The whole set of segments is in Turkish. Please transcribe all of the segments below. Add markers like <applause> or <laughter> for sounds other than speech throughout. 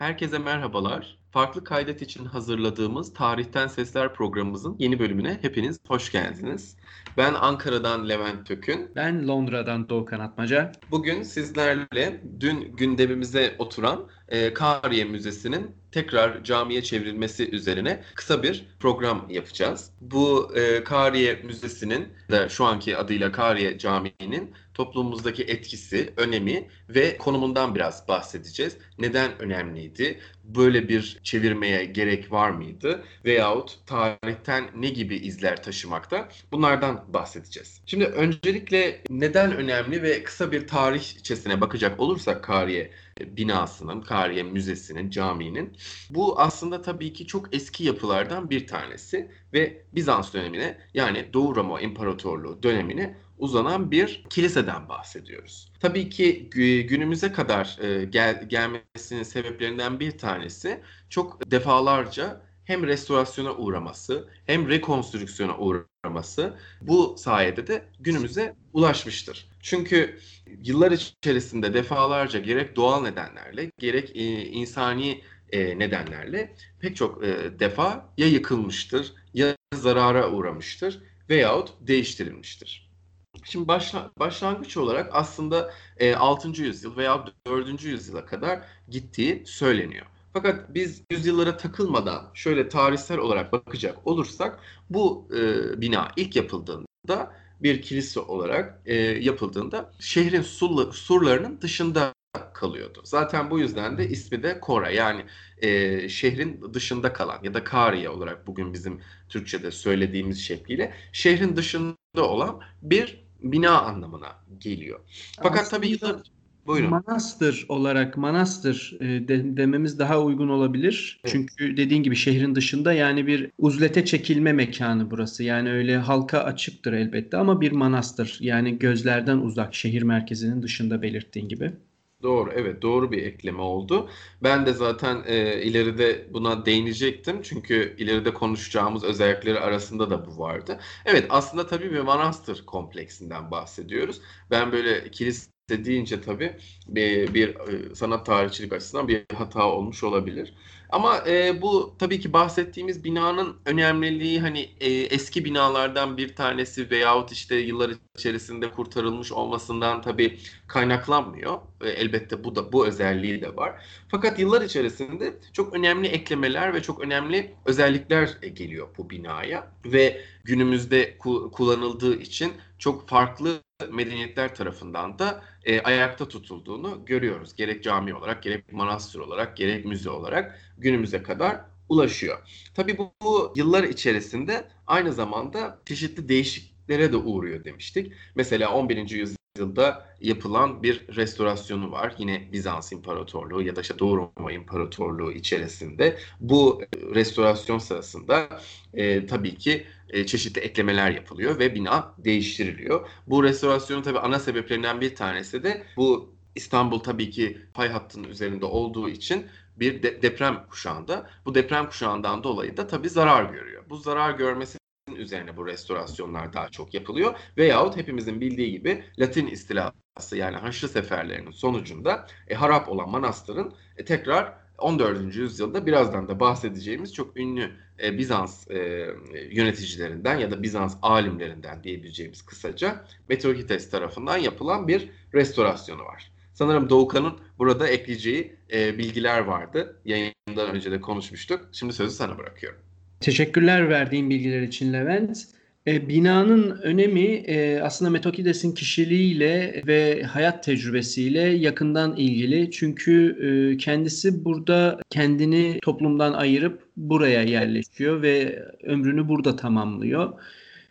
Herkese merhabalar. Farklı kaydet için hazırladığımız Tarihten Sesler programımızın yeni bölümüne hepiniz hoş geldiniz. Ben Ankara'dan Levent Tökün. Ben Londra'dan Doğukan Atmaca. Bugün sizlerle dün gündemimize oturan e, Kariye Müzesi'nin tekrar camiye çevrilmesi üzerine kısa bir program yapacağız. Bu e, Kariye Müzesi'nin de şu anki adıyla Kariye Camii'nin toplumumuzdaki etkisi, önemi ve konumundan biraz bahsedeceğiz. Neden önemliydi? Böyle bir çevirmeye gerek var mıydı? Veyahut tarihten ne gibi izler taşımakta? Bunlardan bahsedeceğiz. Şimdi öncelikle neden önemli ve kısa bir tarihçesine bakacak olursak Kariye binasının, Kariye Müzesi'nin, caminin. Bu aslında tabii ki çok eski yapılardan bir tanesi ve Bizans dönemine yani Doğu Roma İmparatorluğu dönemine uzanan bir kiliseden bahsediyoruz. Tabii ki günümüze kadar e, gel, gelmesinin sebeplerinden bir tanesi çok defalarca hem restorasyona uğraması hem rekonstrüksiyona uğraması bu sayede de günümüze ulaşmıştır. Çünkü yıllar içerisinde defalarca gerek doğal nedenlerle gerek e, insani e, nedenlerle pek çok e, defa ya yıkılmıştır ya zarara uğramıştır veyahut değiştirilmiştir. Şimdi başla, başlangıç olarak aslında e, 6. yüzyıl veya 4. yüzyıla kadar gittiği söyleniyor. Fakat biz yüzyıllara takılmadan şöyle tarihsel olarak bakacak olursak bu e, bina ilk yapıldığında bir kilise olarak e, yapıldığında şehrin surla, surlarının dışında kalıyordu. Zaten bu yüzden de ismi de Kora yani e, şehrin dışında kalan ya da Kariye olarak bugün bizim Türkçe'de söylediğimiz şekliyle şehrin dışında olan bir bina anlamına geliyor. Fakat Aslında... tabii ki Buyurun. Manastır olarak manastır de, dememiz daha uygun olabilir. Evet. Çünkü dediğin gibi şehrin dışında yani bir uzlete çekilme mekanı burası. Yani öyle halka açıktır elbette ama bir manastır. Yani gözlerden uzak şehir merkezinin dışında belirttiğin gibi. Doğru, evet doğru bir ekleme oldu. Ben de zaten e, ileride buna değinecektim. Çünkü ileride konuşacağımız özellikleri arasında da bu vardı. Evet aslında tabii bir manastır kompleksinden bahsediyoruz. Ben böyle kilise deyince tabii bir, bir e, sanat tarihçilik açısından bir hata olmuş olabilir. Ama e, bu tabii ki bahsettiğimiz binanın önemliliği hani e, eski binalardan bir tanesi veyahut işte yıllar içerisinde kurtarılmış olmasından tabii kaynaklanmıyor. E, elbette bu da bu özelliği de var. Fakat yıllar içerisinde çok önemli eklemeler ve çok önemli özellikler e, geliyor bu binaya ve günümüzde ku- kullanıldığı için çok farklı medeniyetler tarafından da e, ayakta tutulduğunu görüyoruz. Gerek cami olarak, gerek manastır olarak, gerek müze olarak günümüze kadar ulaşıyor. Tabii bu, bu yıllar içerisinde aynı zamanda çeşitli değişikliklere de uğruyor demiştik. Mesela 11. yüzyılda yapılan bir restorasyonu var. Yine Bizans İmparatorluğu ya da işte Doğu Roma İmparatorluğu içerisinde. Bu e, restorasyon sırasında e, tabii ki e, çeşitli eklemeler yapılıyor ve bina değiştiriliyor. Bu restorasyonun tabii ana sebeplerinden bir tanesi de bu İstanbul tabii ki pay hattının üzerinde olduğu için bir de, deprem kuşağında. Bu deprem kuşağından dolayı da tabii zarar görüyor. Bu zarar görmesi üzerine bu restorasyonlar daha çok yapılıyor. Veyahut hepimizin bildiği gibi Latin istilası yani Haçlı seferlerinin sonucunda e, harap olan manastırın e, tekrar 14. yüzyılda birazdan da bahsedeceğimiz çok ünlü e, Bizans e, yöneticilerinden ya da Bizans alimlerinden diyebileceğimiz kısaca Metrohites tarafından yapılan bir restorasyonu var. Sanırım Doğukan'ın burada ekleyeceği e, bilgiler vardı. Yayından önce de konuşmuştuk. Şimdi sözü sana bırakıyorum. Teşekkürler verdiğin bilgiler için Levent. E, binanın önemi e, aslında Metokides'in kişiliğiyle ve hayat tecrübesiyle yakından ilgili. Çünkü e, kendisi burada kendini toplumdan ayırıp buraya yerleşiyor ve ömrünü burada tamamlıyor.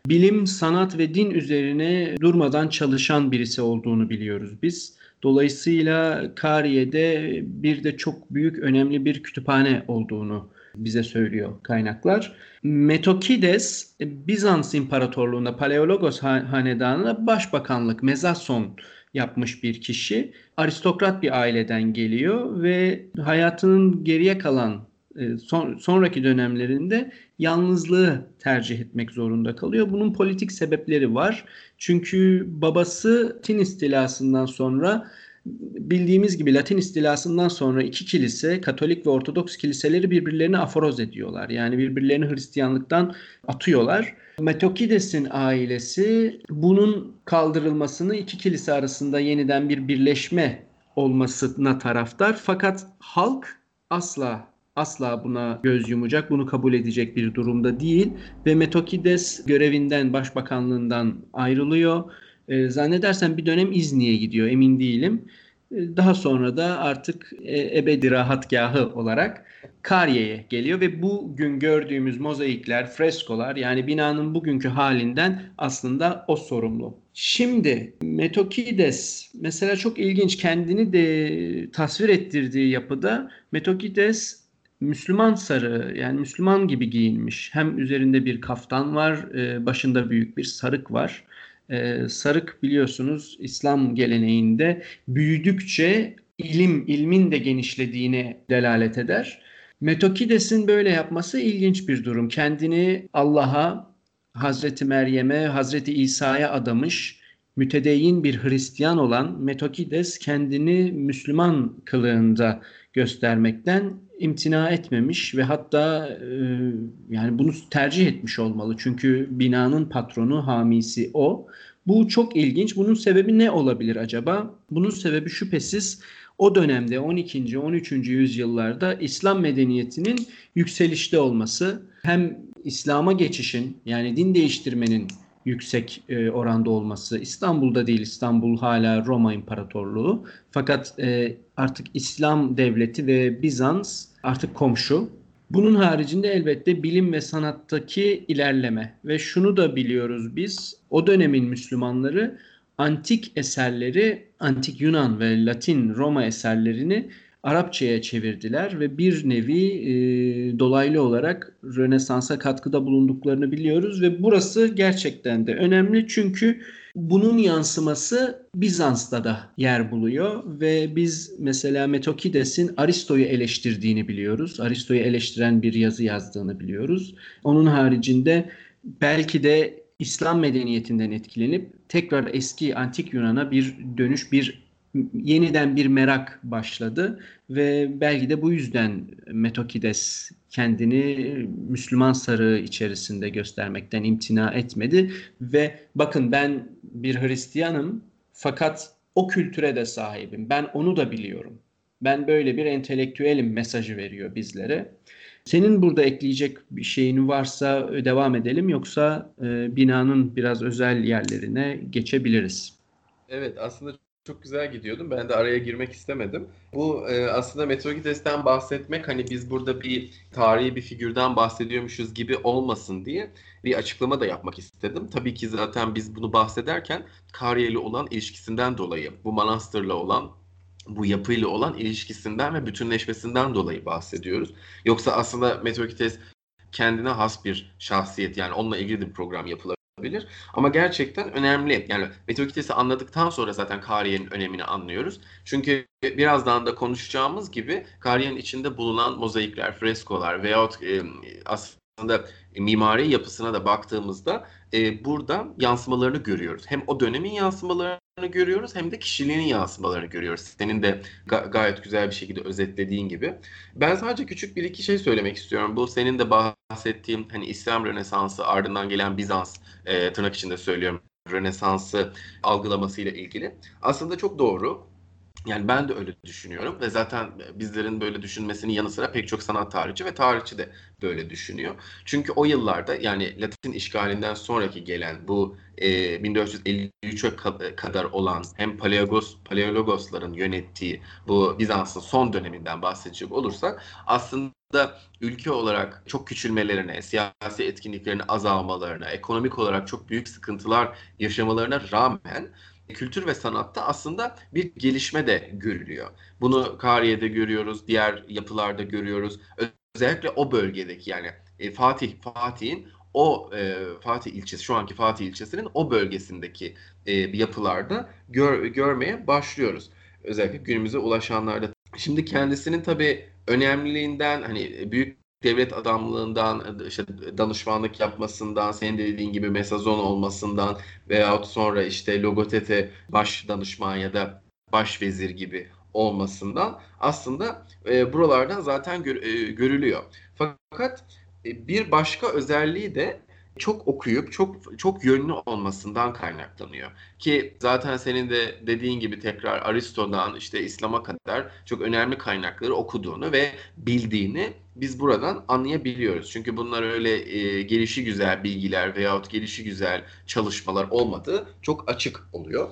Bilim, sanat ve din üzerine durmadan çalışan birisi olduğunu biliyoruz biz. Dolayısıyla Kariye'de bir de çok büyük önemli bir kütüphane olduğunu bize söylüyor kaynaklar. Metokides Bizans İmparatorluğu'nda Paleologos hanedanına başbakanlık, mezasson yapmış bir kişi. Aristokrat bir aileden geliyor ve hayatının geriye kalan e, son, sonraki dönemlerinde yalnızlığı tercih etmek zorunda kalıyor. Bunun politik sebepleri var. Çünkü babası Tin istilasından sonra bildiğimiz gibi Latin istilasından sonra iki kilise, Katolik ve Ortodoks kiliseleri birbirlerini aforoz ediyorlar. Yani birbirlerini Hristiyanlıktan atıyorlar. Metokides'in ailesi bunun kaldırılmasını iki kilise arasında yeniden bir birleşme olmasına taraftar. Fakat halk asla asla buna göz yumacak, bunu kabul edecek bir durumda değil ve Metokides görevinden, başbakanlığından ayrılıyor. E, zannedersem bir dönem İzni'ye gidiyor, emin değilim. E, daha sonra da artık e, ebedi rahatgahı olarak Karye'ye geliyor ve bugün gördüğümüz mozaikler, freskolar yani binanın bugünkü halinden aslında o sorumlu. Şimdi Metokides mesela çok ilginç kendini de tasvir ettirdiği yapıda Metokides Müslüman sarı yani Müslüman gibi giyinmiş. Hem üzerinde bir kaftan var, e, başında büyük bir sarık var. E, sarık biliyorsunuz İslam geleneğinde büyüdükçe ilim, ilmin de genişlediğine delalet eder. Metokides'in böyle yapması ilginç bir durum. Kendini Allah'a, Hazreti Meryem'e, Hazreti İsa'ya adamış, mütedeyyin bir Hristiyan olan Metokides kendini Müslüman kılığında göstermekten imtina etmemiş ve hatta e, yani bunu tercih etmiş olmalı. Çünkü binanın patronu, hamisi o. Bu çok ilginç. Bunun sebebi ne olabilir acaba? Bunun sebebi şüphesiz o dönemde 12. 13. yüzyıllarda İslam medeniyetinin yükselişte olması hem İslam'a geçişin yani din değiştirmenin yüksek e, oranda olması. İstanbul'da değil, İstanbul hala Roma İmparatorluğu. Fakat e, artık İslam devleti ve Bizans artık komşu. Bunun haricinde elbette bilim ve sanattaki ilerleme ve şunu da biliyoruz biz o dönemin Müslümanları antik eserleri, antik Yunan ve Latin Roma eserlerini Arapçaya çevirdiler ve bir nevi e, dolaylı olarak Rönesans'a katkıda bulunduklarını biliyoruz ve burası gerçekten de önemli çünkü bunun yansıması Bizans'ta da yer buluyor ve biz mesela Metokides'in Aristo'yu eleştirdiğini biliyoruz. Aristo'yu eleştiren bir yazı yazdığını biliyoruz. Onun haricinde belki de İslam medeniyetinden etkilenip tekrar eski antik Yunan'a bir dönüş, bir yeniden bir merak başladı ve belki de bu yüzden Metokides kendini Müslüman sarığı içerisinde göstermekten imtina etmedi ve bakın ben bir Hristiyanım fakat o kültüre de sahibim. Ben onu da biliyorum. Ben böyle bir entelektüelim mesajı veriyor bizlere. Senin burada ekleyecek bir şeyin varsa devam edelim yoksa e, binanın biraz özel yerlerine geçebiliriz. Evet aslında çok güzel gidiyordum. Ben de araya girmek istemedim. Bu e, aslında Metrogides'ten bahsetmek hani biz burada bir tarihi bir figürden bahsediyormuşuz gibi olmasın diye bir açıklama da yapmak istedim. Tabii ki zaten biz bunu bahsederken Kariyeli olan ilişkisinden dolayı, bu manastırla olan bu yapıyla olan ilişkisinden ve bütünleşmesinden dolayı bahsediyoruz. Yoksa aslında Metrokites kendine has bir şahsiyet yani onunla ilgili de bir program yapılabilir olabilir. Ama gerçekten önemli. Yani meteorikitesi anladıktan sonra zaten Kariye'nin önemini anlıyoruz. Çünkü birazdan da konuşacağımız gibi Kariye'nin içinde bulunan mozaikler, freskolar veyahut e, aslında mimari yapısına da baktığımızda e, burada yansımalarını görüyoruz. Hem o dönemin yansımalarını görüyoruz hem de kişiliğinin yansımalarını görüyoruz. Senin de ga- gayet güzel bir şekilde özetlediğin gibi. Ben sadece küçük bir iki şey söylemek istiyorum. Bu senin de bahsettiğin hani İslam Rönesansı ardından gelen Bizans e, tırnak içinde söylüyorum Rönesans'ı algılamasıyla ilgili. Aslında çok doğru. Yani ben de öyle düşünüyorum ve zaten bizlerin böyle düşünmesinin yanı sıra pek çok sanat tarihçi ve tarihçi de böyle düşünüyor. Çünkü o yıllarda yani Latin işgalinden sonraki gelen bu e, 1453'e kadar olan hem Paleogos, Paleologosların yönettiği bu Bizans'ın son döneminden bahsedecek olursak aslında ülke olarak çok küçülmelerine, siyasi etkinliklerin azalmalarına, ekonomik olarak çok büyük sıkıntılar yaşamalarına rağmen kültür ve sanatta aslında bir gelişme de görülüyor. Bunu Kariye'de görüyoruz, diğer yapılarda görüyoruz. Özellikle o bölgedeki yani e, Fatih Fatih'in o e, Fatih ilçesi şu anki Fatih ilçesinin o bölgesindeki e, yapılarda gör, görmeye başlıyoruz. Özellikle günümüze ulaşanlarda. Şimdi kendisinin tabii önemliliğinden hani büyük devlet adamlığından, işte danışmanlık yapmasından, senin de dediğin gibi mesazon olmasından veyahut sonra işte Logotete baş danışman ya da başvezir gibi olmasından aslında e, buralardan zaten gör, e, görülüyor. Fakat e, bir başka özelliği de çok okuyup çok çok yönlü olmasından kaynaklanıyor. Ki zaten senin de dediğin gibi tekrar Aristo'dan işte İslam'a kadar çok önemli kaynakları okuduğunu ve bildiğini biz buradan anlayabiliyoruz. Çünkü bunlar öyle e, gelişi güzel bilgiler veyahut gelişi güzel çalışmalar olmadığı çok açık oluyor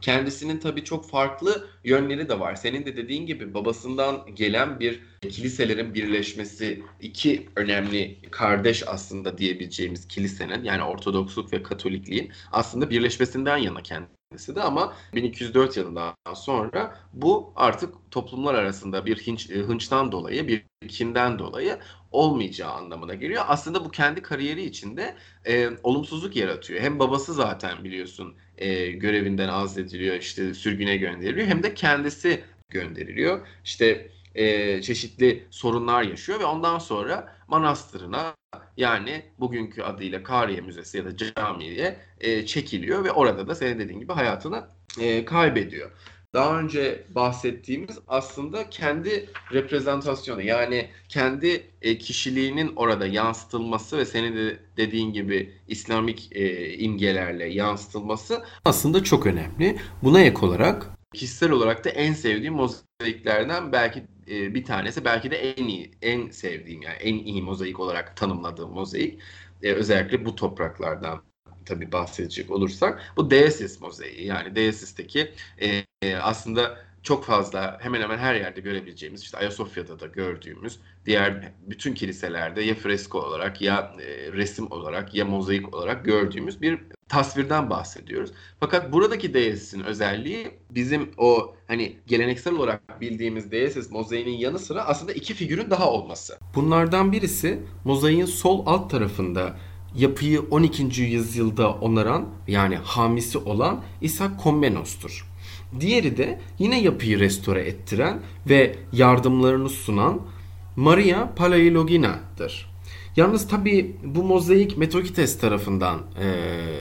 kendisinin tabii çok farklı yönleri de var. Senin de dediğin gibi babasından gelen bir kiliselerin birleşmesi, iki önemli kardeş aslında diyebileceğimiz kilisenin yani Ortodoksluk ve Katolikliğin aslında birleşmesinden yana kendisi de ama 1204 yılından sonra bu artık toplumlar arasında bir hınç, hınçtan dolayı, bir kinden dolayı olmayacağı anlamına geliyor. Aslında bu kendi kariyeri içinde e, olumsuzluk yaratıyor. Hem babası zaten biliyorsun e, görevinden azlediliyor, işte sürgüne gönderiliyor. Hem de kendisi gönderiliyor. İşte e, çeşitli sorunlar yaşıyor ve ondan sonra manastırına yani bugünkü adıyla Kariye Müzesi ya da camiye e, çekiliyor ve orada da senin dediğin gibi hayatını e, kaybediyor daha önce bahsettiğimiz aslında kendi reprezentasyonu yani kendi e, kişiliğinin orada yansıtılması ve senin de dediğin gibi İslamik e, imgelerle yansıtılması aslında çok önemli. Buna ek olarak kişisel olarak da en sevdiğim mozaiklerden belki e, bir tanesi belki de en iyi en sevdiğim yani en iyi mozaik olarak tanımladığım mozaik e, özellikle bu topraklardan tabii bahsedecek olursak bu Deesis mozaiği yani Deesis'teki e, e, aslında çok fazla hemen hemen her yerde görebileceğimiz işte Ayasofya'da da gördüğümüz diğer bütün kiliselerde ya fresko olarak ya e, resim olarak ya mozaik olarak gördüğümüz bir tasvirden bahsediyoruz. Fakat buradaki Deesis'in özelliği bizim o hani geleneksel olarak bildiğimiz Deesis mozaiğinin yanı sıra aslında iki figürün daha olması. Bunlardan birisi mozaiğin sol alt tarafında yapıyı 12. yüzyılda onaran yani hamisi olan İshak Komnenos'tur. Diğeri de yine yapıyı restore ettiren ve yardımlarını sunan Maria Palaiologina'dır. Yalnız tabi bu mozaik Metokites tarafından e,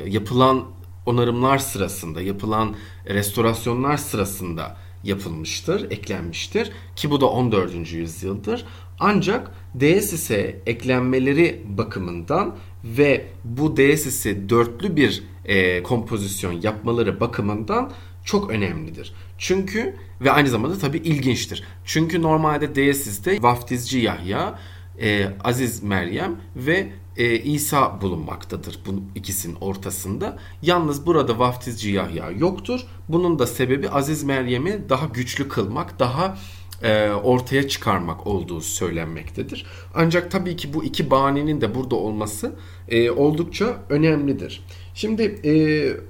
yapılan onarımlar sırasında, yapılan restorasyonlar sırasında yapılmıştır, eklenmiştir ki bu da 14. yüzyıldır. Ancak Deesis'e eklenmeleri bakımından ve bu Deesis'i dörtlü bir e, kompozisyon yapmaları bakımından çok önemlidir. Çünkü ve aynı zamanda tabii ilginçtir. Çünkü normalde Deesis'te vaftizci Yahya, e, Aziz Meryem ve e, İsa bulunmaktadır bu ikisinin ortasında. Yalnız burada vaftizci Yahya yoktur. Bunun da sebebi Aziz Meryem'i daha güçlü kılmak, daha ortaya çıkarmak olduğu söylenmektedir. Ancak tabii ki bu iki bahanenin de burada olması e, oldukça önemlidir. Şimdi e,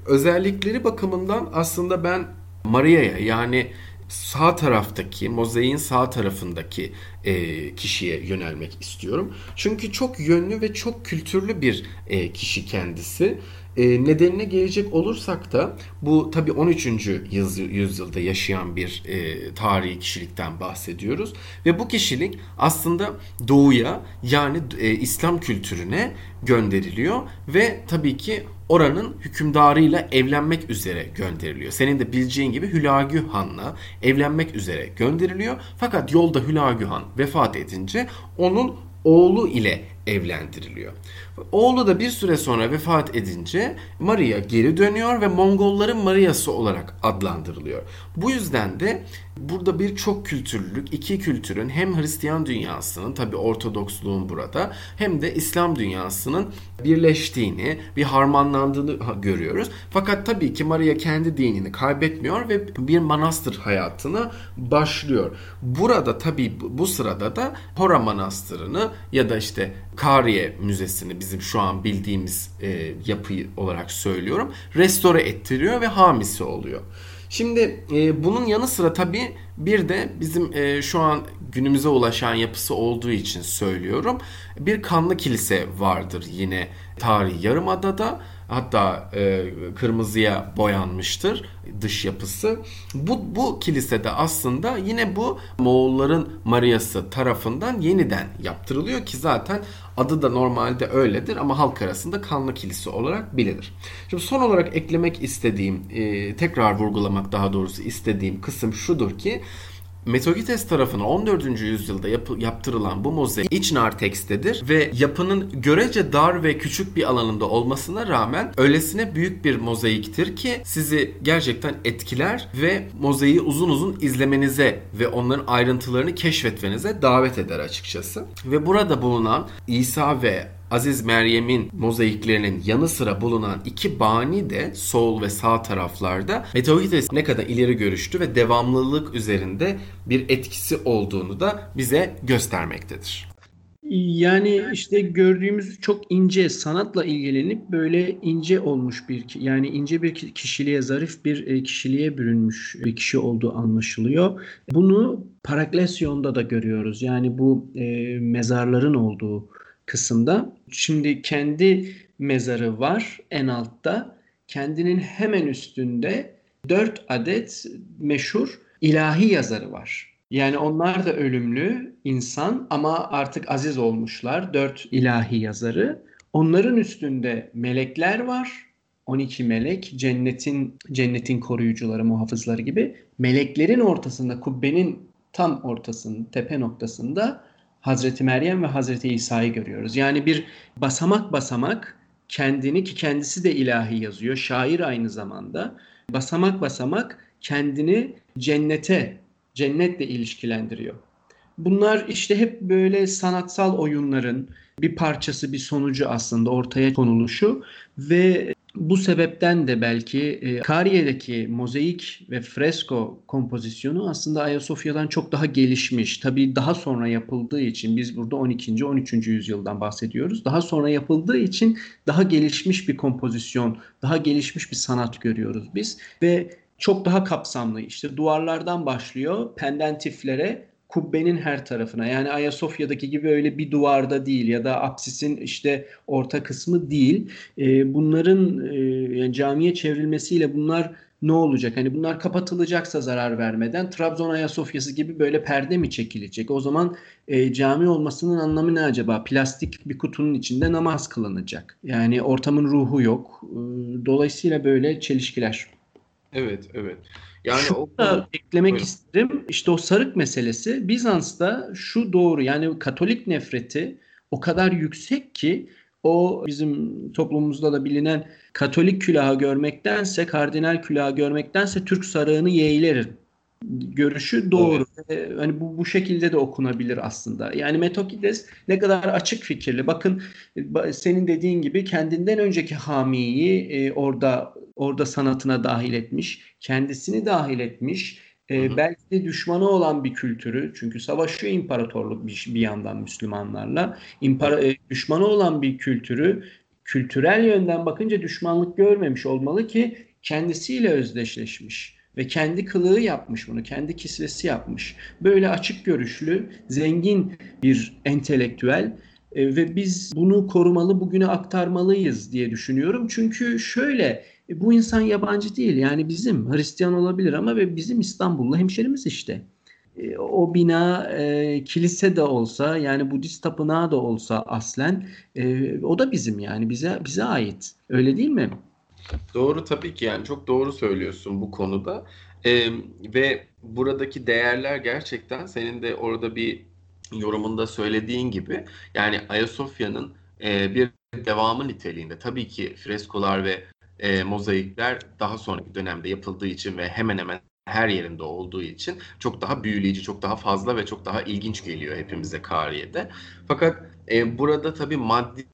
özellikleri bakımından aslında ben Maria'ya yani sağ taraftaki mozaiğin sağ tarafındaki e, kişiye yönelmek istiyorum. Çünkü çok yönlü ve çok kültürlü bir e, kişi kendisi. E, nedenine gelecek olursak da bu tabi 13. yüzyılda yaşayan bir e, tarihi kişilikten bahsediyoruz. Ve bu kişilik aslında doğuya yani e, İslam kültürüne gönderiliyor ve tabii ki oranın hükümdarıyla evlenmek üzere gönderiliyor. Senin de bileceğin gibi Hülagü Han'la evlenmek üzere gönderiliyor. Fakat yolda Hülagü Han vefat edince onun oğlu ile evlendiriliyor. Oğlu da bir süre sonra vefat edince Maria geri dönüyor ve Mongolların Maria'sı olarak adlandırılıyor. Bu yüzden de burada bir çok kültürlülük, iki kültürün hem Hristiyan dünyasının tabi Ortodoksluğun burada hem de İslam dünyasının birleştiğini, bir harmanlandığını görüyoruz. Fakat tabii ki Maria kendi dinini kaybetmiyor ve bir manastır hayatına başlıyor. Burada tabii bu sırada da Hora Manastırı'nı ya da işte Kariye Müzesi'ni bizim şu an bildiğimiz e, yapıyı olarak söylüyorum. Restore ettiriyor ve hamisi oluyor. Şimdi e, bunun yanı sıra tabii Bir de bizim e, şu an günümüze ulaşan yapısı olduğu için söylüyorum. Bir kanlı kilise vardır yine tarihi yarımadada. Hatta e, kırmızıya boyanmıştır dış yapısı. Bu, bu kilisede aslında yine bu Moğolların Mariası tarafından yeniden yaptırılıyor ki zaten adı da normalde öyledir ama halk arasında kanlı kilise olarak bilinir. Şimdi son olarak eklemek istediğim, e, tekrar vurgulamak daha doğrusu istediğim kısım şudur ki Metogites tarafından 14. yüzyılda yapı, yaptırılan bu mozaik iç nartekstedir ve yapının görece dar ve küçük bir alanında olmasına rağmen öylesine büyük bir mozaiktir ki sizi gerçekten etkiler ve mozaiği uzun uzun izlemenize ve onların ayrıntılarını keşfetmenize davet eder açıkçası. Ve burada bulunan İsa ve Aziz Meryem'in mozaiklerinin yanı sıra bulunan iki bani de sol ve sağ taraflarda Metohites ne kadar ileri görüştü ve devamlılık üzerinde bir etkisi olduğunu da bize göstermektedir. Yani işte gördüğümüz çok ince sanatla ilgilenip böyle ince olmuş bir yani ince bir kişiliğe zarif bir e, kişiliğe bürünmüş bir kişi olduğu anlaşılıyor. Bunu Paraklesyon'da da görüyoruz. Yani bu e, mezarların olduğu kısımda. Şimdi kendi mezarı var en altta. Kendinin hemen üstünde dört adet meşhur ilahi yazarı var. Yani onlar da ölümlü insan ama artık aziz olmuşlar. Dört ilahi yazarı. Onların üstünde melekler var. 12 melek cennetin cennetin koruyucuları, muhafızları gibi. Meleklerin ortasında kubbenin tam ortasında, tepe noktasında Hazreti Meryem ve Hazreti İsa'yı görüyoruz. Yani bir basamak basamak kendini ki kendisi de ilahi yazıyor. Şair aynı zamanda. Basamak basamak kendini cennete, cennetle ilişkilendiriyor. Bunlar işte hep böyle sanatsal oyunların bir parçası, bir sonucu aslında ortaya konuluşu ve bu sebepten de belki e, Kariye'deki mozaik ve fresko kompozisyonu aslında Ayasofya'dan çok daha gelişmiş. Tabii daha sonra yapıldığı için biz burada 12. 13. yüzyıldan bahsediyoruz. Daha sonra yapıldığı için daha gelişmiş bir kompozisyon, daha gelişmiş bir sanat görüyoruz biz ve çok daha kapsamlı. İşte duvarlardan başlıyor pendentiflere kubbenin her tarafına yani Ayasofya'daki gibi öyle bir duvarda değil ya da apsisin işte orta kısmı değil. E, bunların e, yani camiye çevrilmesiyle bunlar ne olacak? Hani bunlar kapatılacaksa zarar vermeden Trabzon Ayasofya'sı gibi böyle perde mi çekilecek? O zaman e, cami olmasının anlamı ne acaba? Plastik bir kutunun içinde namaz kılınacak. Yani ortamın ruhu yok. E, dolayısıyla böyle çelişkiler. Evet, evet. Yani Şunu o da eklemek Buyurun. isterim. İşte o sarık meselesi Bizans'ta şu doğru yani Katolik nefreti o kadar yüksek ki o bizim toplumumuzda da bilinen Katolik külahı görmektense, kardinal külahı görmektense Türk sarığını yeğlerir görüşü doğru. Evet. Hani bu bu şekilde de okunabilir aslında. Yani Metokides ne kadar açık fikirli. Bakın senin dediğin gibi kendinden önceki hamiyi e, orada orada sanatına dahil etmiş, kendisini dahil etmiş. E, belki de düşmanı olan bir kültürü çünkü savaşıyor imparatorluk bir, bir yandan Müslümanlarla. İmpara, e, düşmanı olan bir kültürü kültürel yönden bakınca düşmanlık görmemiş olmalı ki kendisiyle özdeşleşmiş ve kendi kılığı yapmış bunu, kendi kisvesi yapmış. Böyle açık görüşlü, zengin bir entelektüel e, ve biz bunu korumalı, bugüne aktarmalıyız diye düşünüyorum. Çünkü şöyle e, bu insan yabancı değil. Yani bizim Hristiyan olabilir ama ve bizim İstanbullu hemşerimiz işte. E, o bina e, kilise de olsa yani Budist tapınağı da olsa aslen e, o da bizim yani bize bize ait. Öyle değil mi? Doğru tabii ki yani çok doğru söylüyorsun bu konuda. Ee, ve buradaki değerler gerçekten senin de orada bir yorumunda söylediğin gibi yani Ayasofya'nın e, bir devamı niteliğinde. Tabii ki freskolar ve e, mozaikler daha sonraki dönemde yapıldığı için ve hemen hemen her yerinde olduğu için çok daha büyüleyici, çok daha fazla ve çok daha ilginç geliyor hepimize Kariye'de. Fakat e, burada tabii maddi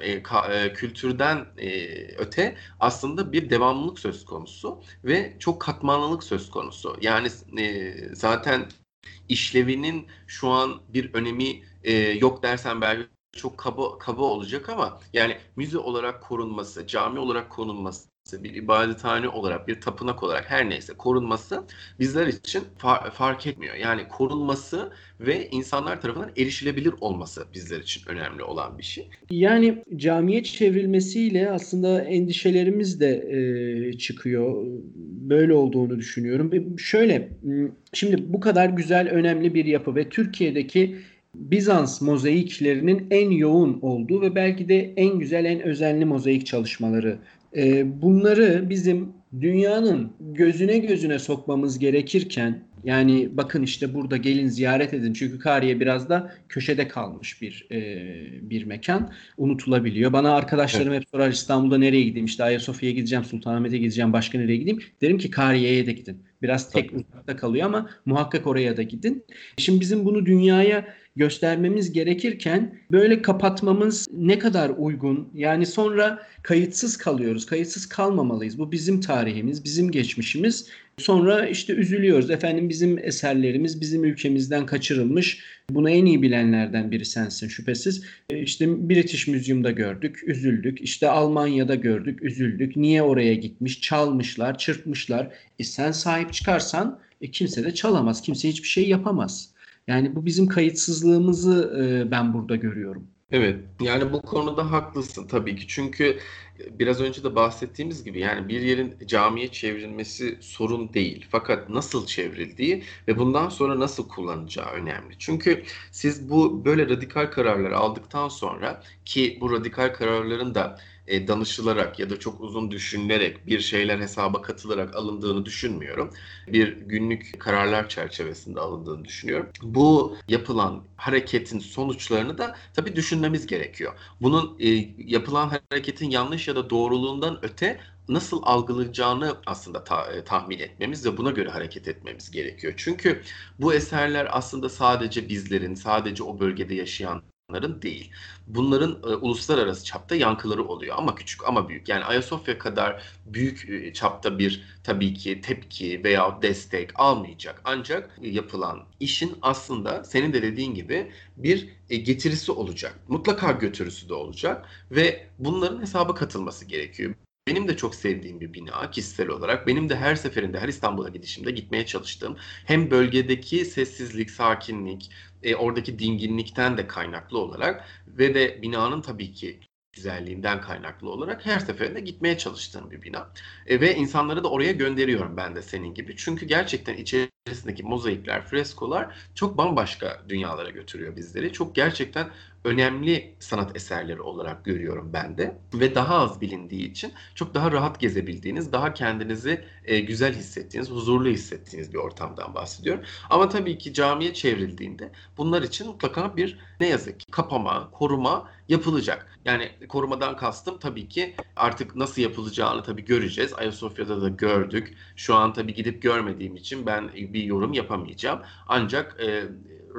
e, ka, e, kültürden e, öte aslında bir devamlılık söz konusu ve çok katmanlılık söz konusu. Yani e, zaten işlevinin şu an bir önemi e, yok dersen belki çok kaba, kaba olacak ama yani müze olarak korunması, cami olarak korunması bir ibadethane olarak, bir tapınak olarak her neyse korunması bizler için far, fark etmiyor. Yani korunması ve insanlar tarafından erişilebilir olması bizler için önemli olan bir şey. Yani camiye çevrilmesiyle aslında endişelerimiz de e, çıkıyor. Böyle olduğunu düşünüyorum. Şöyle, şimdi bu kadar güzel, önemli bir yapı ve Türkiye'deki Bizans mozaiklerinin en yoğun olduğu ve belki de en güzel, en özenli mozaik çalışmaları e, bunları bizim dünyanın gözüne gözüne sokmamız gerekirken yani bakın işte burada gelin ziyaret edin çünkü Kariye biraz da köşede kalmış bir e, bir mekan unutulabiliyor. Bana arkadaşlarım evet. hep sorar İstanbul'da nereye gideyim işte Ayasofya'ya gideceğim Sultanahmet'e gideceğim başka nereye gideyim derim ki Kariye'ye de gidin. Biraz tek uzakta kalıyor ama muhakkak oraya da gidin. Şimdi bizim bunu dünyaya göstermemiz gerekirken böyle kapatmamız ne kadar uygun? Yani sonra kayıtsız kalıyoruz. Kayıtsız kalmamalıyız. Bu bizim tarihimiz, bizim geçmişimiz. Sonra işte üzülüyoruz. Efendim bizim eserlerimiz bizim ülkemizden kaçırılmış. Bunu en iyi bilenlerden biri sensin şüphesiz. E, işte British Museum'da gördük, üzüldük. İşte Almanya'da gördük, üzüldük. Niye oraya gitmiş? Çalmışlar, çırpmışlar. E sen sahip çıkarsan e kimse de çalamaz. Kimse hiçbir şey yapamaz. Yani bu bizim kayıtsızlığımızı e, ben burada görüyorum. Evet, yani bu konuda haklısın tabii ki. Çünkü biraz önce de bahsettiğimiz gibi yani bir yerin camiye çevrilmesi sorun değil. Fakat nasıl çevrildiği ve bundan sonra nasıl kullanacağı önemli. Çünkü siz bu böyle radikal kararlar aldıktan sonra ki bu radikal kararların da e, danışılarak ya da çok uzun düşünülerek bir şeyler hesaba katılarak alındığını düşünmüyorum. Bir günlük kararlar çerçevesinde alındığını düşünüyorum. Bu yapılan hareketin sonuçlarını da tabii düşünmemiz gerekiyor. Bunun e, yapılan hareketin yanlış ya da doğruluğundan öte nasıl algılayacağını aslında ta, e, tahmin etmemiz ve buna göre hareket etmemiz gerekiyor. Çünkü bu eserler aslında sadece bizlerin, sadece o bölgede yaşayan bunların değil. Bunların e, uluslararası çapta yankıları oluyor ama küçük ama büyük. Yani Ayasofya kadar büyük e, çapta bir tabii ki tepki veya destek almayacak. Ancak yapılan işin aslında senin de dediğin gibi bir e, getirisi olacak. Mutlaka götürüsü de olacak ve bunların hesaba katılması gerekiyor. Benim de çok sevdiğim bir bina kişisel olarak. Benim de her seferinde her İstanbul'a gidişimde gitmeye çalıştığım hem bölgedeki sessizlik, sakinlik, e, oradaki dinginlikten de kaynaklı olarak ve de binanın tabii ki güzelliğinden kaynaklı olarak her seferinde gitmeye çalıştığım bir bina. E, ve insanları da oraya gönderiyorum ben de senin gibi. Çünkü gerçekten içerisindeki mozaikler, freskolar çok bambaşka dünyalara götürüyor bizleri. Çok gerçekten önemli sanat eserleri olarak görüyorum ben de. Ve daha az bilindiği için çok daha rahat gezebildiğiniz, daha kendinizi e, güzel hissettiğiniz, huzurlu hissettiğiniz bir ortamdan bahsediyorum. Ama tabii ki camiye çevrildiğinde bunlar için mutlaka bir ne yazık ki kapama, koruma yapılacak. Yani korumadan kastım tabii ki artık nasıl yapılacağını tabii göreceğiz. Ayasofya'da da gördük. Şu an tabii gidip görmediğim için ben bir yorum yapamayacağım. Ancak e,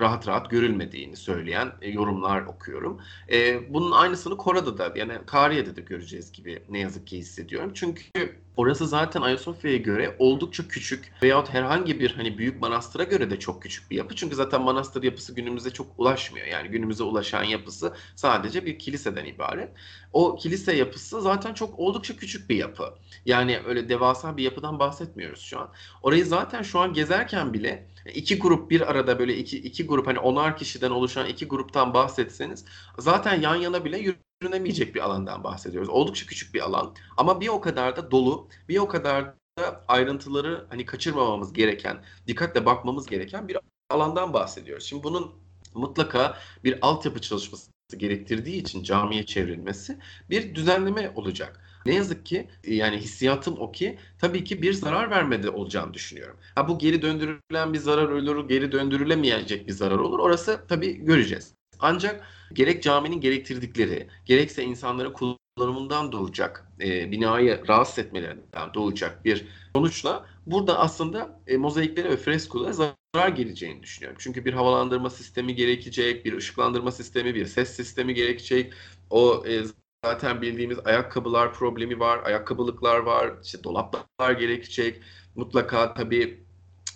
rahat rahat görülmediğini söyleyen e, yorumlar okuyorum. E, bunun aynısını Korada da yani Kariye'de de göreceğiz gibi ne yazık ki hissediyorum. Çünkü orası zaten Ayasofya'ya göre oldukça küçük veyahut herhangi bir hani büyük manastıra göre de çok küçük bir yapı. Çünkü zaten manastır yapısı günümüze çok ulaşmıyor. Yani günümüze ulaşan yapısı sadece bir kiliseden ibaret. O kilise yapısı zaten çok oldukça küçük bir yapı. Yani öyle devasa bir yapıdan bahsetmiyoruz şu an. Orayı zaten şu an gezerken bile iki grup bir arada böyle iki, iki grup hani onar kişiden oluşan iki gruptan bahsetseniz zaten yan yana bile yürünemeyecek bir alandan bahsediyoruz. Oldukça küçük bir alan ama bir o kadar da dolu, bir o kadar da ayrıntıları hani kaçırmamamız gereken, dikkatle bakmamız gereken bir alandan bahsediyoruz. Şimdi bunun mutlaka bir altyapı çalışması gerektirdiği için camiye çevrilmesi bir düzenleme olacak. Ne yazık ki e, yani hissiyatım o ki tabii ki bir zarar vermede olacağını düşünüyorum. Ha bu geri döndürülen bir zarar olur, geri döndürülemeyecek bir zarar olur. Orası tabii göreceğiz. Ancak gerek caminin gerektirdikleri, gerekse insanların kullanımından doğacak, e, binayı rahatsız etmelerinden doğacak bir sonuçla burada aslında e, mozaiklere ve freskolara zarar geleceğini düşünüyorum. Çünkü bir havalandırma sistemi gerekecek, bir ışıklandırma sistemi, bir ses sistemi gerekecek. O e, zaten bildiğimiz ayakkabılar problemi var, ayakkabılıklar var, işte dolaplar gerekecek. Mutlaka tabii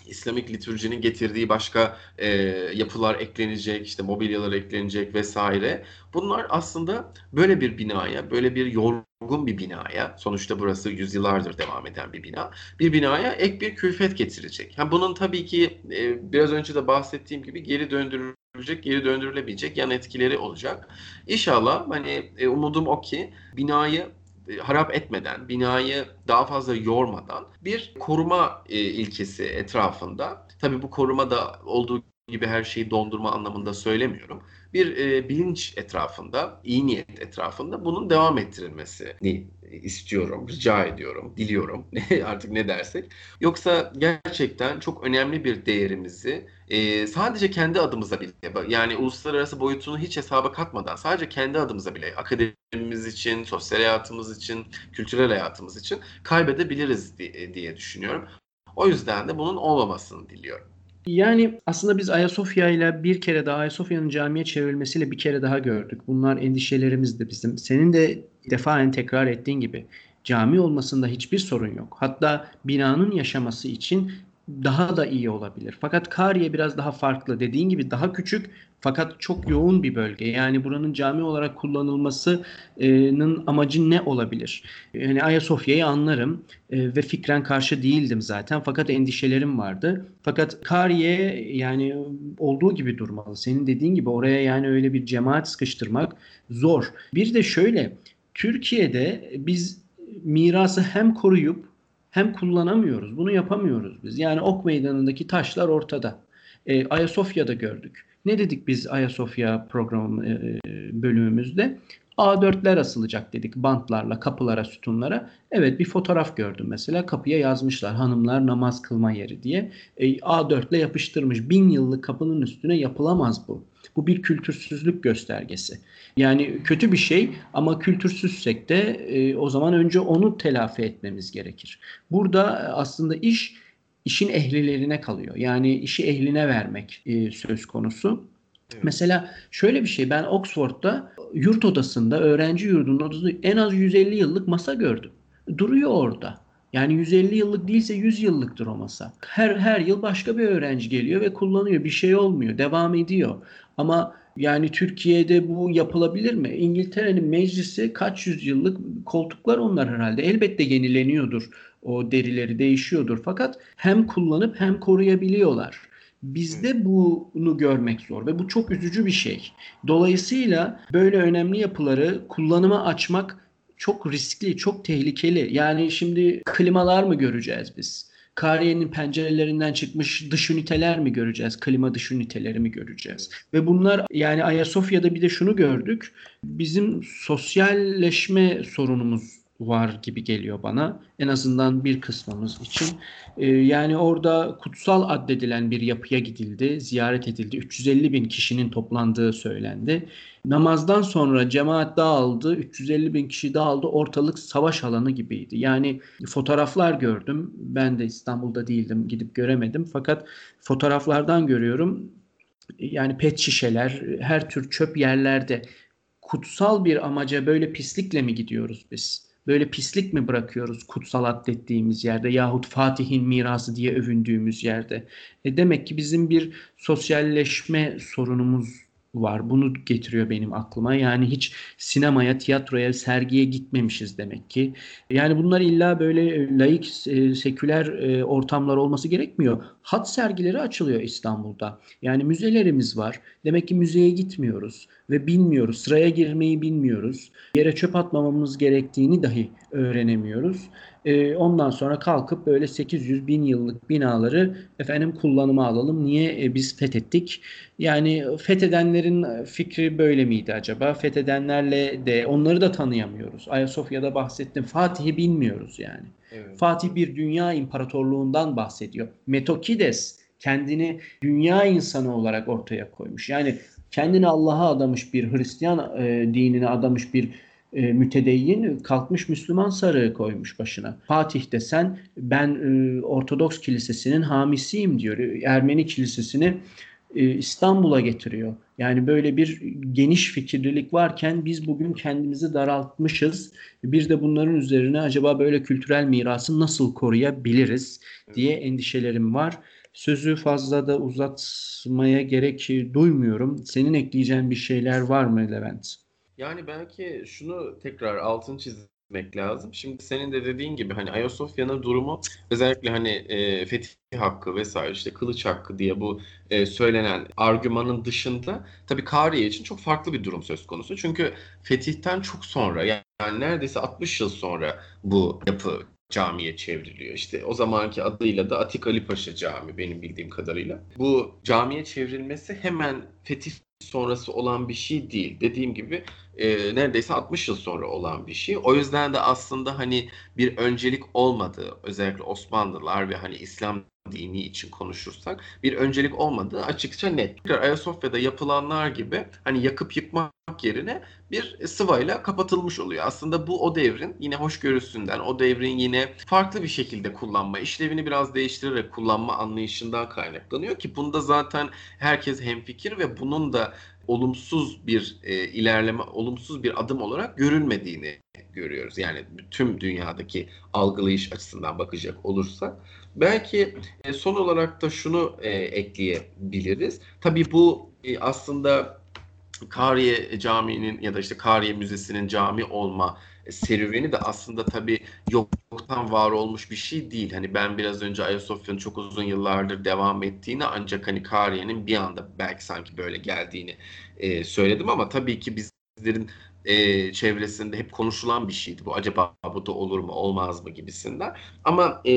İslamik liturjinin getirdiği başka e, yapılar eklenecek, işte mobilyalar eklenecek vesaire. Bunlar aslında böyle bir binaya, böyle bir yorgun bir binaya, sonuçta burası yüzyıllardır devam eden bir bina, bir binaya ek bir külfet getirecek. Ha, bunun tabii ki e, biraz önce de bahsettiğim gibi geri döndürülecek, geri döndürülebilecek yan etkileri olacak. İnşallah hani e, umudum o ki binayı e, harap etmeden, binayı daha fazla yormadan bir koruma e, ilkesi etrafında, tabii bu koruma da olduğu gibi her şeyi dondurma anlamında söylemiyorum. Bir e, bilinç etrafında, iyi niyet etrafında bunun devam ettirilmesini istiyorum, rica ediyorum, diliyorum <laughs> artık ne dersek. Yoksa gerçekten çok önemli bir değerimizi e, sadece kendi adımıza bile yani uluslararası boyutunu hiç hesaba katmadan sadece kendi adımıza bile akademimiz için, sosyal hayatımız için, kültürel hayatımız için kaybedebiliriz diye, diye düşünüyorum. O yüzden de bunun olmamasını diliyorum. Yani aslında biz Ayasofya ile bir kere daha Ayasofya'nın camiye çevrilmesiyle bir kere daha gördük. Bunlar endişelerimiz de bizim. Senin de defaen tekrar ettiğin gibi cami olmasında hiçbir sorun yok. Hatta binanın yaşaması için daha da iyi olabilir. Fakat Kariye biraz daha farklı. Dediğin gibi daha küçük fakat çok yoğun bir bölge. Yani buranın cami olarak kullanılmasının amacı ne olabilir? Yani Ayasofya'yı anlarım e, ve fikren karşı değildim zaten. Fakat endişelerim vardı. Fakat Kariye yani olduğu gibi durmalı. Senin dediğin gibi oraya yani öyle bir cemaat sıkıştırmak zor. Bir de şöyle Türkiye'de biz mirası hem koruyup hem kullanamıyoruz. Bunu yapamıyoruz biz. Yani Ok Meydanı'ndaki taşlar ortada. E, Ayasofya'da gördük. Ne dedik biz Ayasofya program e, bölümümüzde? A4'ler asılacak dedik bantlarla kapılara sütunlara. Evet bir fotoğraf gördüm mesela kapıya yazmışlar hanımlar namaz kılma yeri diye. E, A4 ile yapıştırmış bin yıllık kapının üstüne yapılamaz bu. Bu bir kültürsüzlük göstergesi. Yani kötü bir şey ama kültürsüzsek de e, o zaman önce onu telafi etmemiz gerekir. Burada aslında iş işin ehlilerine kalıyor. Yani işi ehline vermek e, söz konusu. Evet. Mesela şöyle bir şey ben Oxford'da yurt odasında öğrenci yurdunun odasında en az 150 yıllık masa gördüm. Duruyor orada. Yani 150 yıllık değilse 100 yıllıktır o masa. Her her yıl başka bir öğrenci geliyor ve kullanıyor. Bir şey olmuyor, devam ediyor. Ama yani Türkiye'de bu yapılabilir mi? İngiltere'nin meclisi kaç yüzyıllık koltuklar onlar herhalde. Elbette yenileniyordur. O derileri değişiyordur. Fakat hem kullanıp hem koruyabiliyorlar. Bizde bunu görmek zor ve bu çok üzücü bir şey. Dolayısıyla böyle önemli yapıları kullanıma açmak çok riskli, çok tehlikeli. Yani şimdi klimalar mı göreceğiz biz? Kariyenin pencerelerinden çıkmış dış üniteler mi göreceğiz? Klima dış üniteleri mi göreceğiz? Ve bunlar yani Ayasofya'da bir de şunu gördük. Bizim sosyalleşme sorunumuz var gibi geliyor bana. En azından bir kısmımız için. Ee, yani orada kutsal addedilen bir yapıya gidildi, ziyaret edildi. 350 bin kişinin toplandığı söylendi. Namazdan sonra cemaat dağıldı, 350 bin kişi dağıldı. Ortalık savaş alanı gibiydi. Yani fotoğraflar gördüm. Ben de İstanbul'da değildim, gidip göremedim. Fakat fotoğraflardan görüyorum. Yani pet şişeler, her tür çöp yerlerde kutsal bir amaca böyle pislikle mi gidiyoruz biz? Böyle pislik mi bırakıyoruz kutsal addettiğimiz yerde yahut Fatih'in mirası diye övündüğümüz yerde? E demek ki bizim bir sosyalleşme sorunumuz var. Bunu getiriyor benim aklıma. Yani hiç sinemaya, tiyatroya, sergiye gitmemişiz demek ki. Yani bunlar illa böyle laik, e, seküler e, ortamlar olması gerekmiyor. Hat sergileri açılıyor İstanbul'da. Yani müzelerimiz var. Demek ki müzeye gitmiyoruz ve bilmiyoruz. Sıraya girmeyi bilmiyoruz. Yere çöp atmamamız gerektiğini dahi öğrenemiyoruz. E, ondan sonra kalkıp böyle 800 bin yıllık binaları efendim kullanıma alalım. Niye e, biz fethettik? Yani fethedenlerin fikri böyle miydi acaba? Fethedenlerle de onları da tanıyamıyoruz. Ayasofya'da bahsettim. Fatih'i bilmiyoruz yani. Evet. Fatih bir dünya imparatorluğundan bahsediyor. Metokides kendini dünya insanı olarak ortaya koymuş. Yani kendini Allah'a adamış bir Hristiyan e, dinine adamış bir e, mütedeyyin kalkmış Müslüman sarığı koymuş başına. Fatih desen ben e, Ortodoks kilisesinin hamisiyim diyor. Ermeni kilisesini e, İstanbul'a getiriyor. Yani böyle bir geniş fikirlilik varken biz bugün kendimizi daraltmışız. Bir de bunların üzerine acaba böyle kültürel mirası nasıl koruyabiliriz diye endişelerim var. Sözü fazla da uzatmaya gerek duymuyorum. Senin ekleyeceğin bir şeyler var mı Levent? Yani belki şunu tekrar altını çizmek lazım. Şimdi senin de dediğin gibi hani Ayasofya'nın durumu özellikle hani e, fetih hakkı vesaire işte kılıç hakkı diye bu e, söylenen argümanın dışında tabii Kariye için çok farklı bir durum söz konusu. Çünkü fetihten çok sonra yani neredeyse 60 yıl sonra bu yapı camiye çevriliyor. İşte o zamanki adıyla da Atik Ali Paşa Camii benim bildiğim kadarıyla. Bu camiye çevrilmesi hemen fetih sonrası olan bir şey değil. Dediğim gibi e, neredeyse 60 yıl sonra olan bir şey. O yüzden de aslında hani bir öncelik olmadığı özellikle Osmanlılar ve hani İslam dini için konuşursak bir öncelik olmadığı açıkça net. Ayasofya'da yapılanlar gibi hani yakıp yıkmak yerine bir sıvayla kapatılmış oluyor. Aslında bu o devrin yine hoşgörüsünden, o devrin yine farklı bir şekilde kullanma, işlevini biraz değiştirerek kullanma anlayışından kaynaklanıyor ki bunda zaten herkes hemfikir ve bunun da olumsuz bir e, ilerleme, olumsuz bir adım olarak görülmediğini görüyoruz. Yani tüm dünyadaki algılayış açısından bakacak olursak. Belki e, son olarak da şunu e, ekleyebiliriz. Tabii bu e, aslında Kariye Camii'nin ya da işte Kariye Müzesi'nin cami olma serüveni de aslında tabii yoktan var olmuş bir şey değil. Hani ben biraz önce Ayasofya'nın çok uzun yıllardır devam ettiğini ancak hani Kariye'nin bir anda belki sanki böyle geldiğini e, söyledim ama tabii ki bizlerin e, çevresinde hep konuşulan bir şeydi bu. Acaba bu da olur mu olmaz mı gibisinden. Ama e,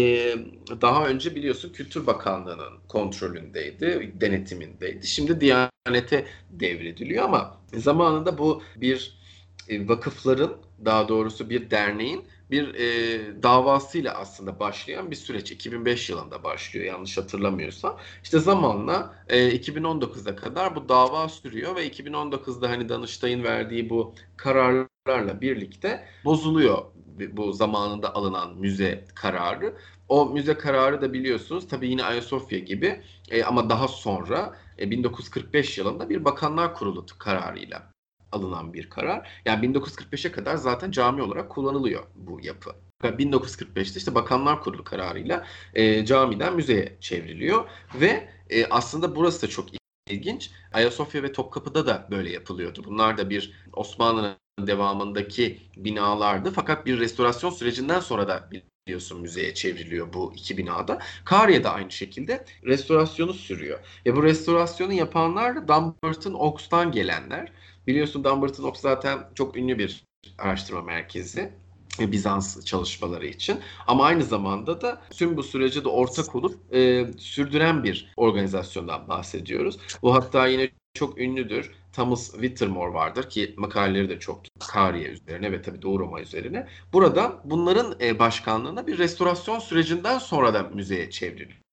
daha önce biliyorsun Kültür Bakanlığı'nın kontrolündeydi, denetimindeydi. Şimdi Diyanet'e devrediliyor ama zamanında bu bir e, vakıfların daha doğrusu bir derneğin bir e, davasıyla aslında başlayan bir süreç. 2005 yılında başlıyor yanlış hatırlamıyorsam. İşte zamanla e, 2019'a kadar bu dava sürüyor ve 2019'da hani Danıştay'ın verdiği bu kararlarla birlikte bozuluyor bu zamanında alınan müze kararı. O müze kararı da biliyorsunuz tabii yine Ayasofya gibi e, ama daha sonra e, 1945 yılında bir bakanlar kurulu kararıyla alınan bir karar. Yani 1945'e kadar zaten cami olarak kullanılıyor bu yapı. 1945'te işte Bakanlar Kurulu kararıyla e, camiden müzeye çevriliyor ve e, aslında burası da çok ilginç. Ayasofya ve Topkapı'da da böyle yapılıyordu. Bunlar da bir Osmanlı'nın devamındaki binalardı. Fakat bir restorasyon sürecinden sonra da biliyorsun müzeye çevriliyor bu iki binada. Kariye de aynı şekilde restorasyonu sürüyor. Ve bu restorasyonu yapanlar da Dumbarton Oaks'tan gelenler. Biliyorsun Dumbarton Oaks zaten çok ünlü bir araştırma merkezi. Bizans çalışmaları için. Ama aynı zamanda da tüm bu sürece de ortak olup e, sürdüren bir organizasyondan bahsediyoruz. Bu hatta yine çok ünlüdür. Thomas Whittemore vardır ki makaleleri de çok Kariye üzerine ve tabii Doğu Roma üzerine. Burada bunların e, başkanlığına bir restorasyon sürecinden sonra da müzeye çevriliyor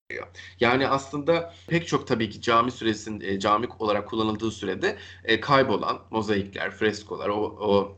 yani aslında pek çok tabii ki cami süresinde cami olarak kullanıldığı sürede e, kaybolan mozaikler, freskolar, o, o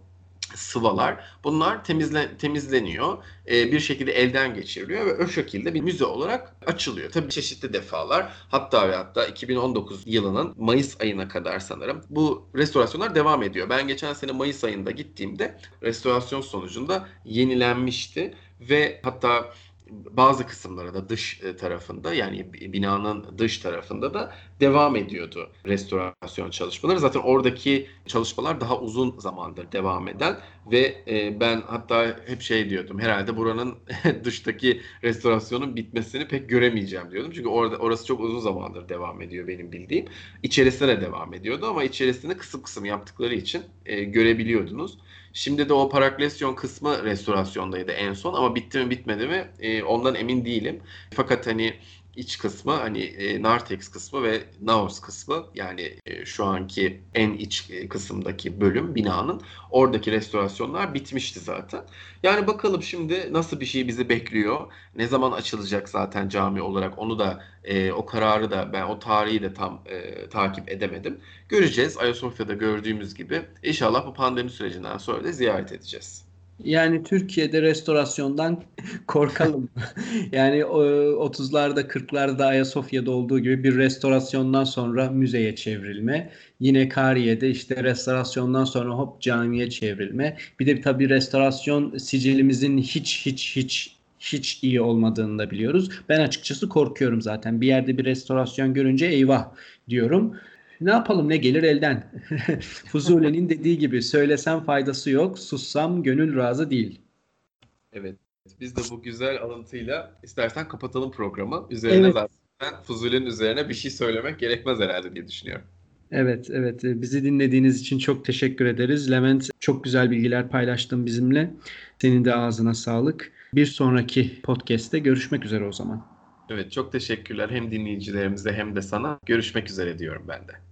sıvalar bunlar temizle, temizleniyor. E, bir şekilde elden geçiriliyor ve o şekilde bir müze olarak açılıyor. Tabii çeşitli defalar hatta ve hatta 2019 yılının Mayıs ayına kadar sanırım bu restorasyonlar devam ediyor. Ben geçen sene Mayıs ayında gittiğimde restorasyon sonucunda yenilenmişti ve hatta bazı kısımlara da dış e, tarafında yani binanın dış tarafında da devam ediyordu restorasyon çalışmaları. Zaten oradaki çalışmalar daha uzun zamandır devam eden ve e, ben hatta hep şey diyordum herhalde buranın <laughs> dıştaki restorasyonun bitmesini pek göremeyeceğim diyordum. Çünkü orada orası çok uzun zamandır devam ediyor benim bildiğim. İçerisine de devam ediyordu ama içerisinde kısım kısım yaptıkları için e, görebiliyordunuz. Şimdi de o paraklesyon kısmı restorasyondaydı en son ama bitti mi bitmedi mi e, ondan emin değilim. Fakat hani iç kısmı hani e, Nartex kısmı ve Naos kısmı yani e, şu anki en iç e, kısımdaki bölüm binanın oradaki restorasyonlar bitmişti zaten. Yani bakalım şimdi nasıl bir şey bizi bekliyor. Ne zaman açılacak zaten cami olarak onu da e, o kararı da ben o tarihi de tam e, takip edemedim. Göreceğiz Ayasofya'da gördüğümüz gibi. İnşallah bu pandemi sürecinden sonra da ziyaret edeceğiz. Yani Türkiye'de restorasyondan <laughs> korkalım. <laughs> yani 30'larda 40'larda Ayasofya'da olduğu gibi bir restorasyondan sonra müzeye çevrilme. Yine Kariye'de işte restorasyondan sonra hop camiye çevrilme. Bir de tabii restorasyon sicilimizin hiç hiç hiç hiç iyi olmadığını da biliyoruz. Ben açıkçası korkuyorum zaten. Bir yerde bir restorasyon görünce eyvah diyorum. Ne yapalım ne gelir elden. <laughs> Fuzuli'nin dediği gibi söylesem faydası yok, sussam gönül razı değil. Evet. Biz de bu güzel alıntıyla istersen kapatalım programı. Üzerine evet. zaten Fuzuli'nin üzerine bir şey söylemek gerekmez herhalde diye düşünüyorum. Evet, evet. Bizi dinlediğiniz için çok teşekkür ederiz. Levent çok güzel bilgiler paylaştın bizimle. Senin de ağzına sağlık. Bir sonraki podcast'te görüşmek üzere o zaman. Evet, çok teşekkürler hem dinleyicilerimize hem de sana. Görüşmek üzere diyorum ben de.